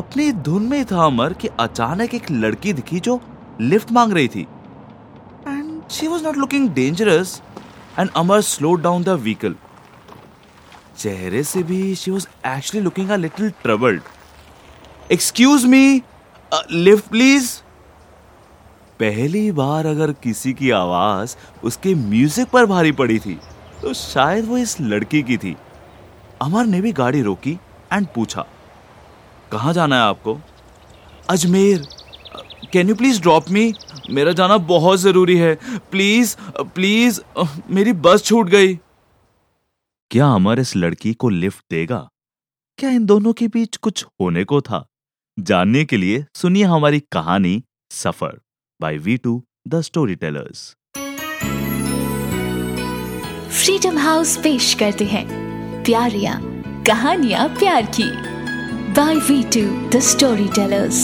अपनी धुन में था अमर कि अचानक एक लड़की दिखी जो लिफ्ट मांग रही थी। And she was not looking dangerous and Amar slow down the vehicle चेहरे से भी she was actually looking a little troubled excuse me lift please पहली बार अगर किसी की आवाज़ उसके म्यूज़िक पर भारी पड़ी थी तो शायद वो इस लड़की की थी। अमर ने भी गाड़ी रोकी एंड पूछा कहाँ जाना है आपको? Ajmer. Can you please drop me मेरा जाना बहुत ज़रूरी है। प्लीज़ प्लीज़ मेरी बस छूट गई। क्या अमर इस लड़की को लिफ्ट देगा? क्या इन दोनों के बीच कुछ होने को था? जानने के लिए सुनिए हमारी कहानी, सफ़र by we two the storytellers freedom house पेश करते हैं। प्यारियाँ, कहानियाँ प्यार की। By we two the storytellers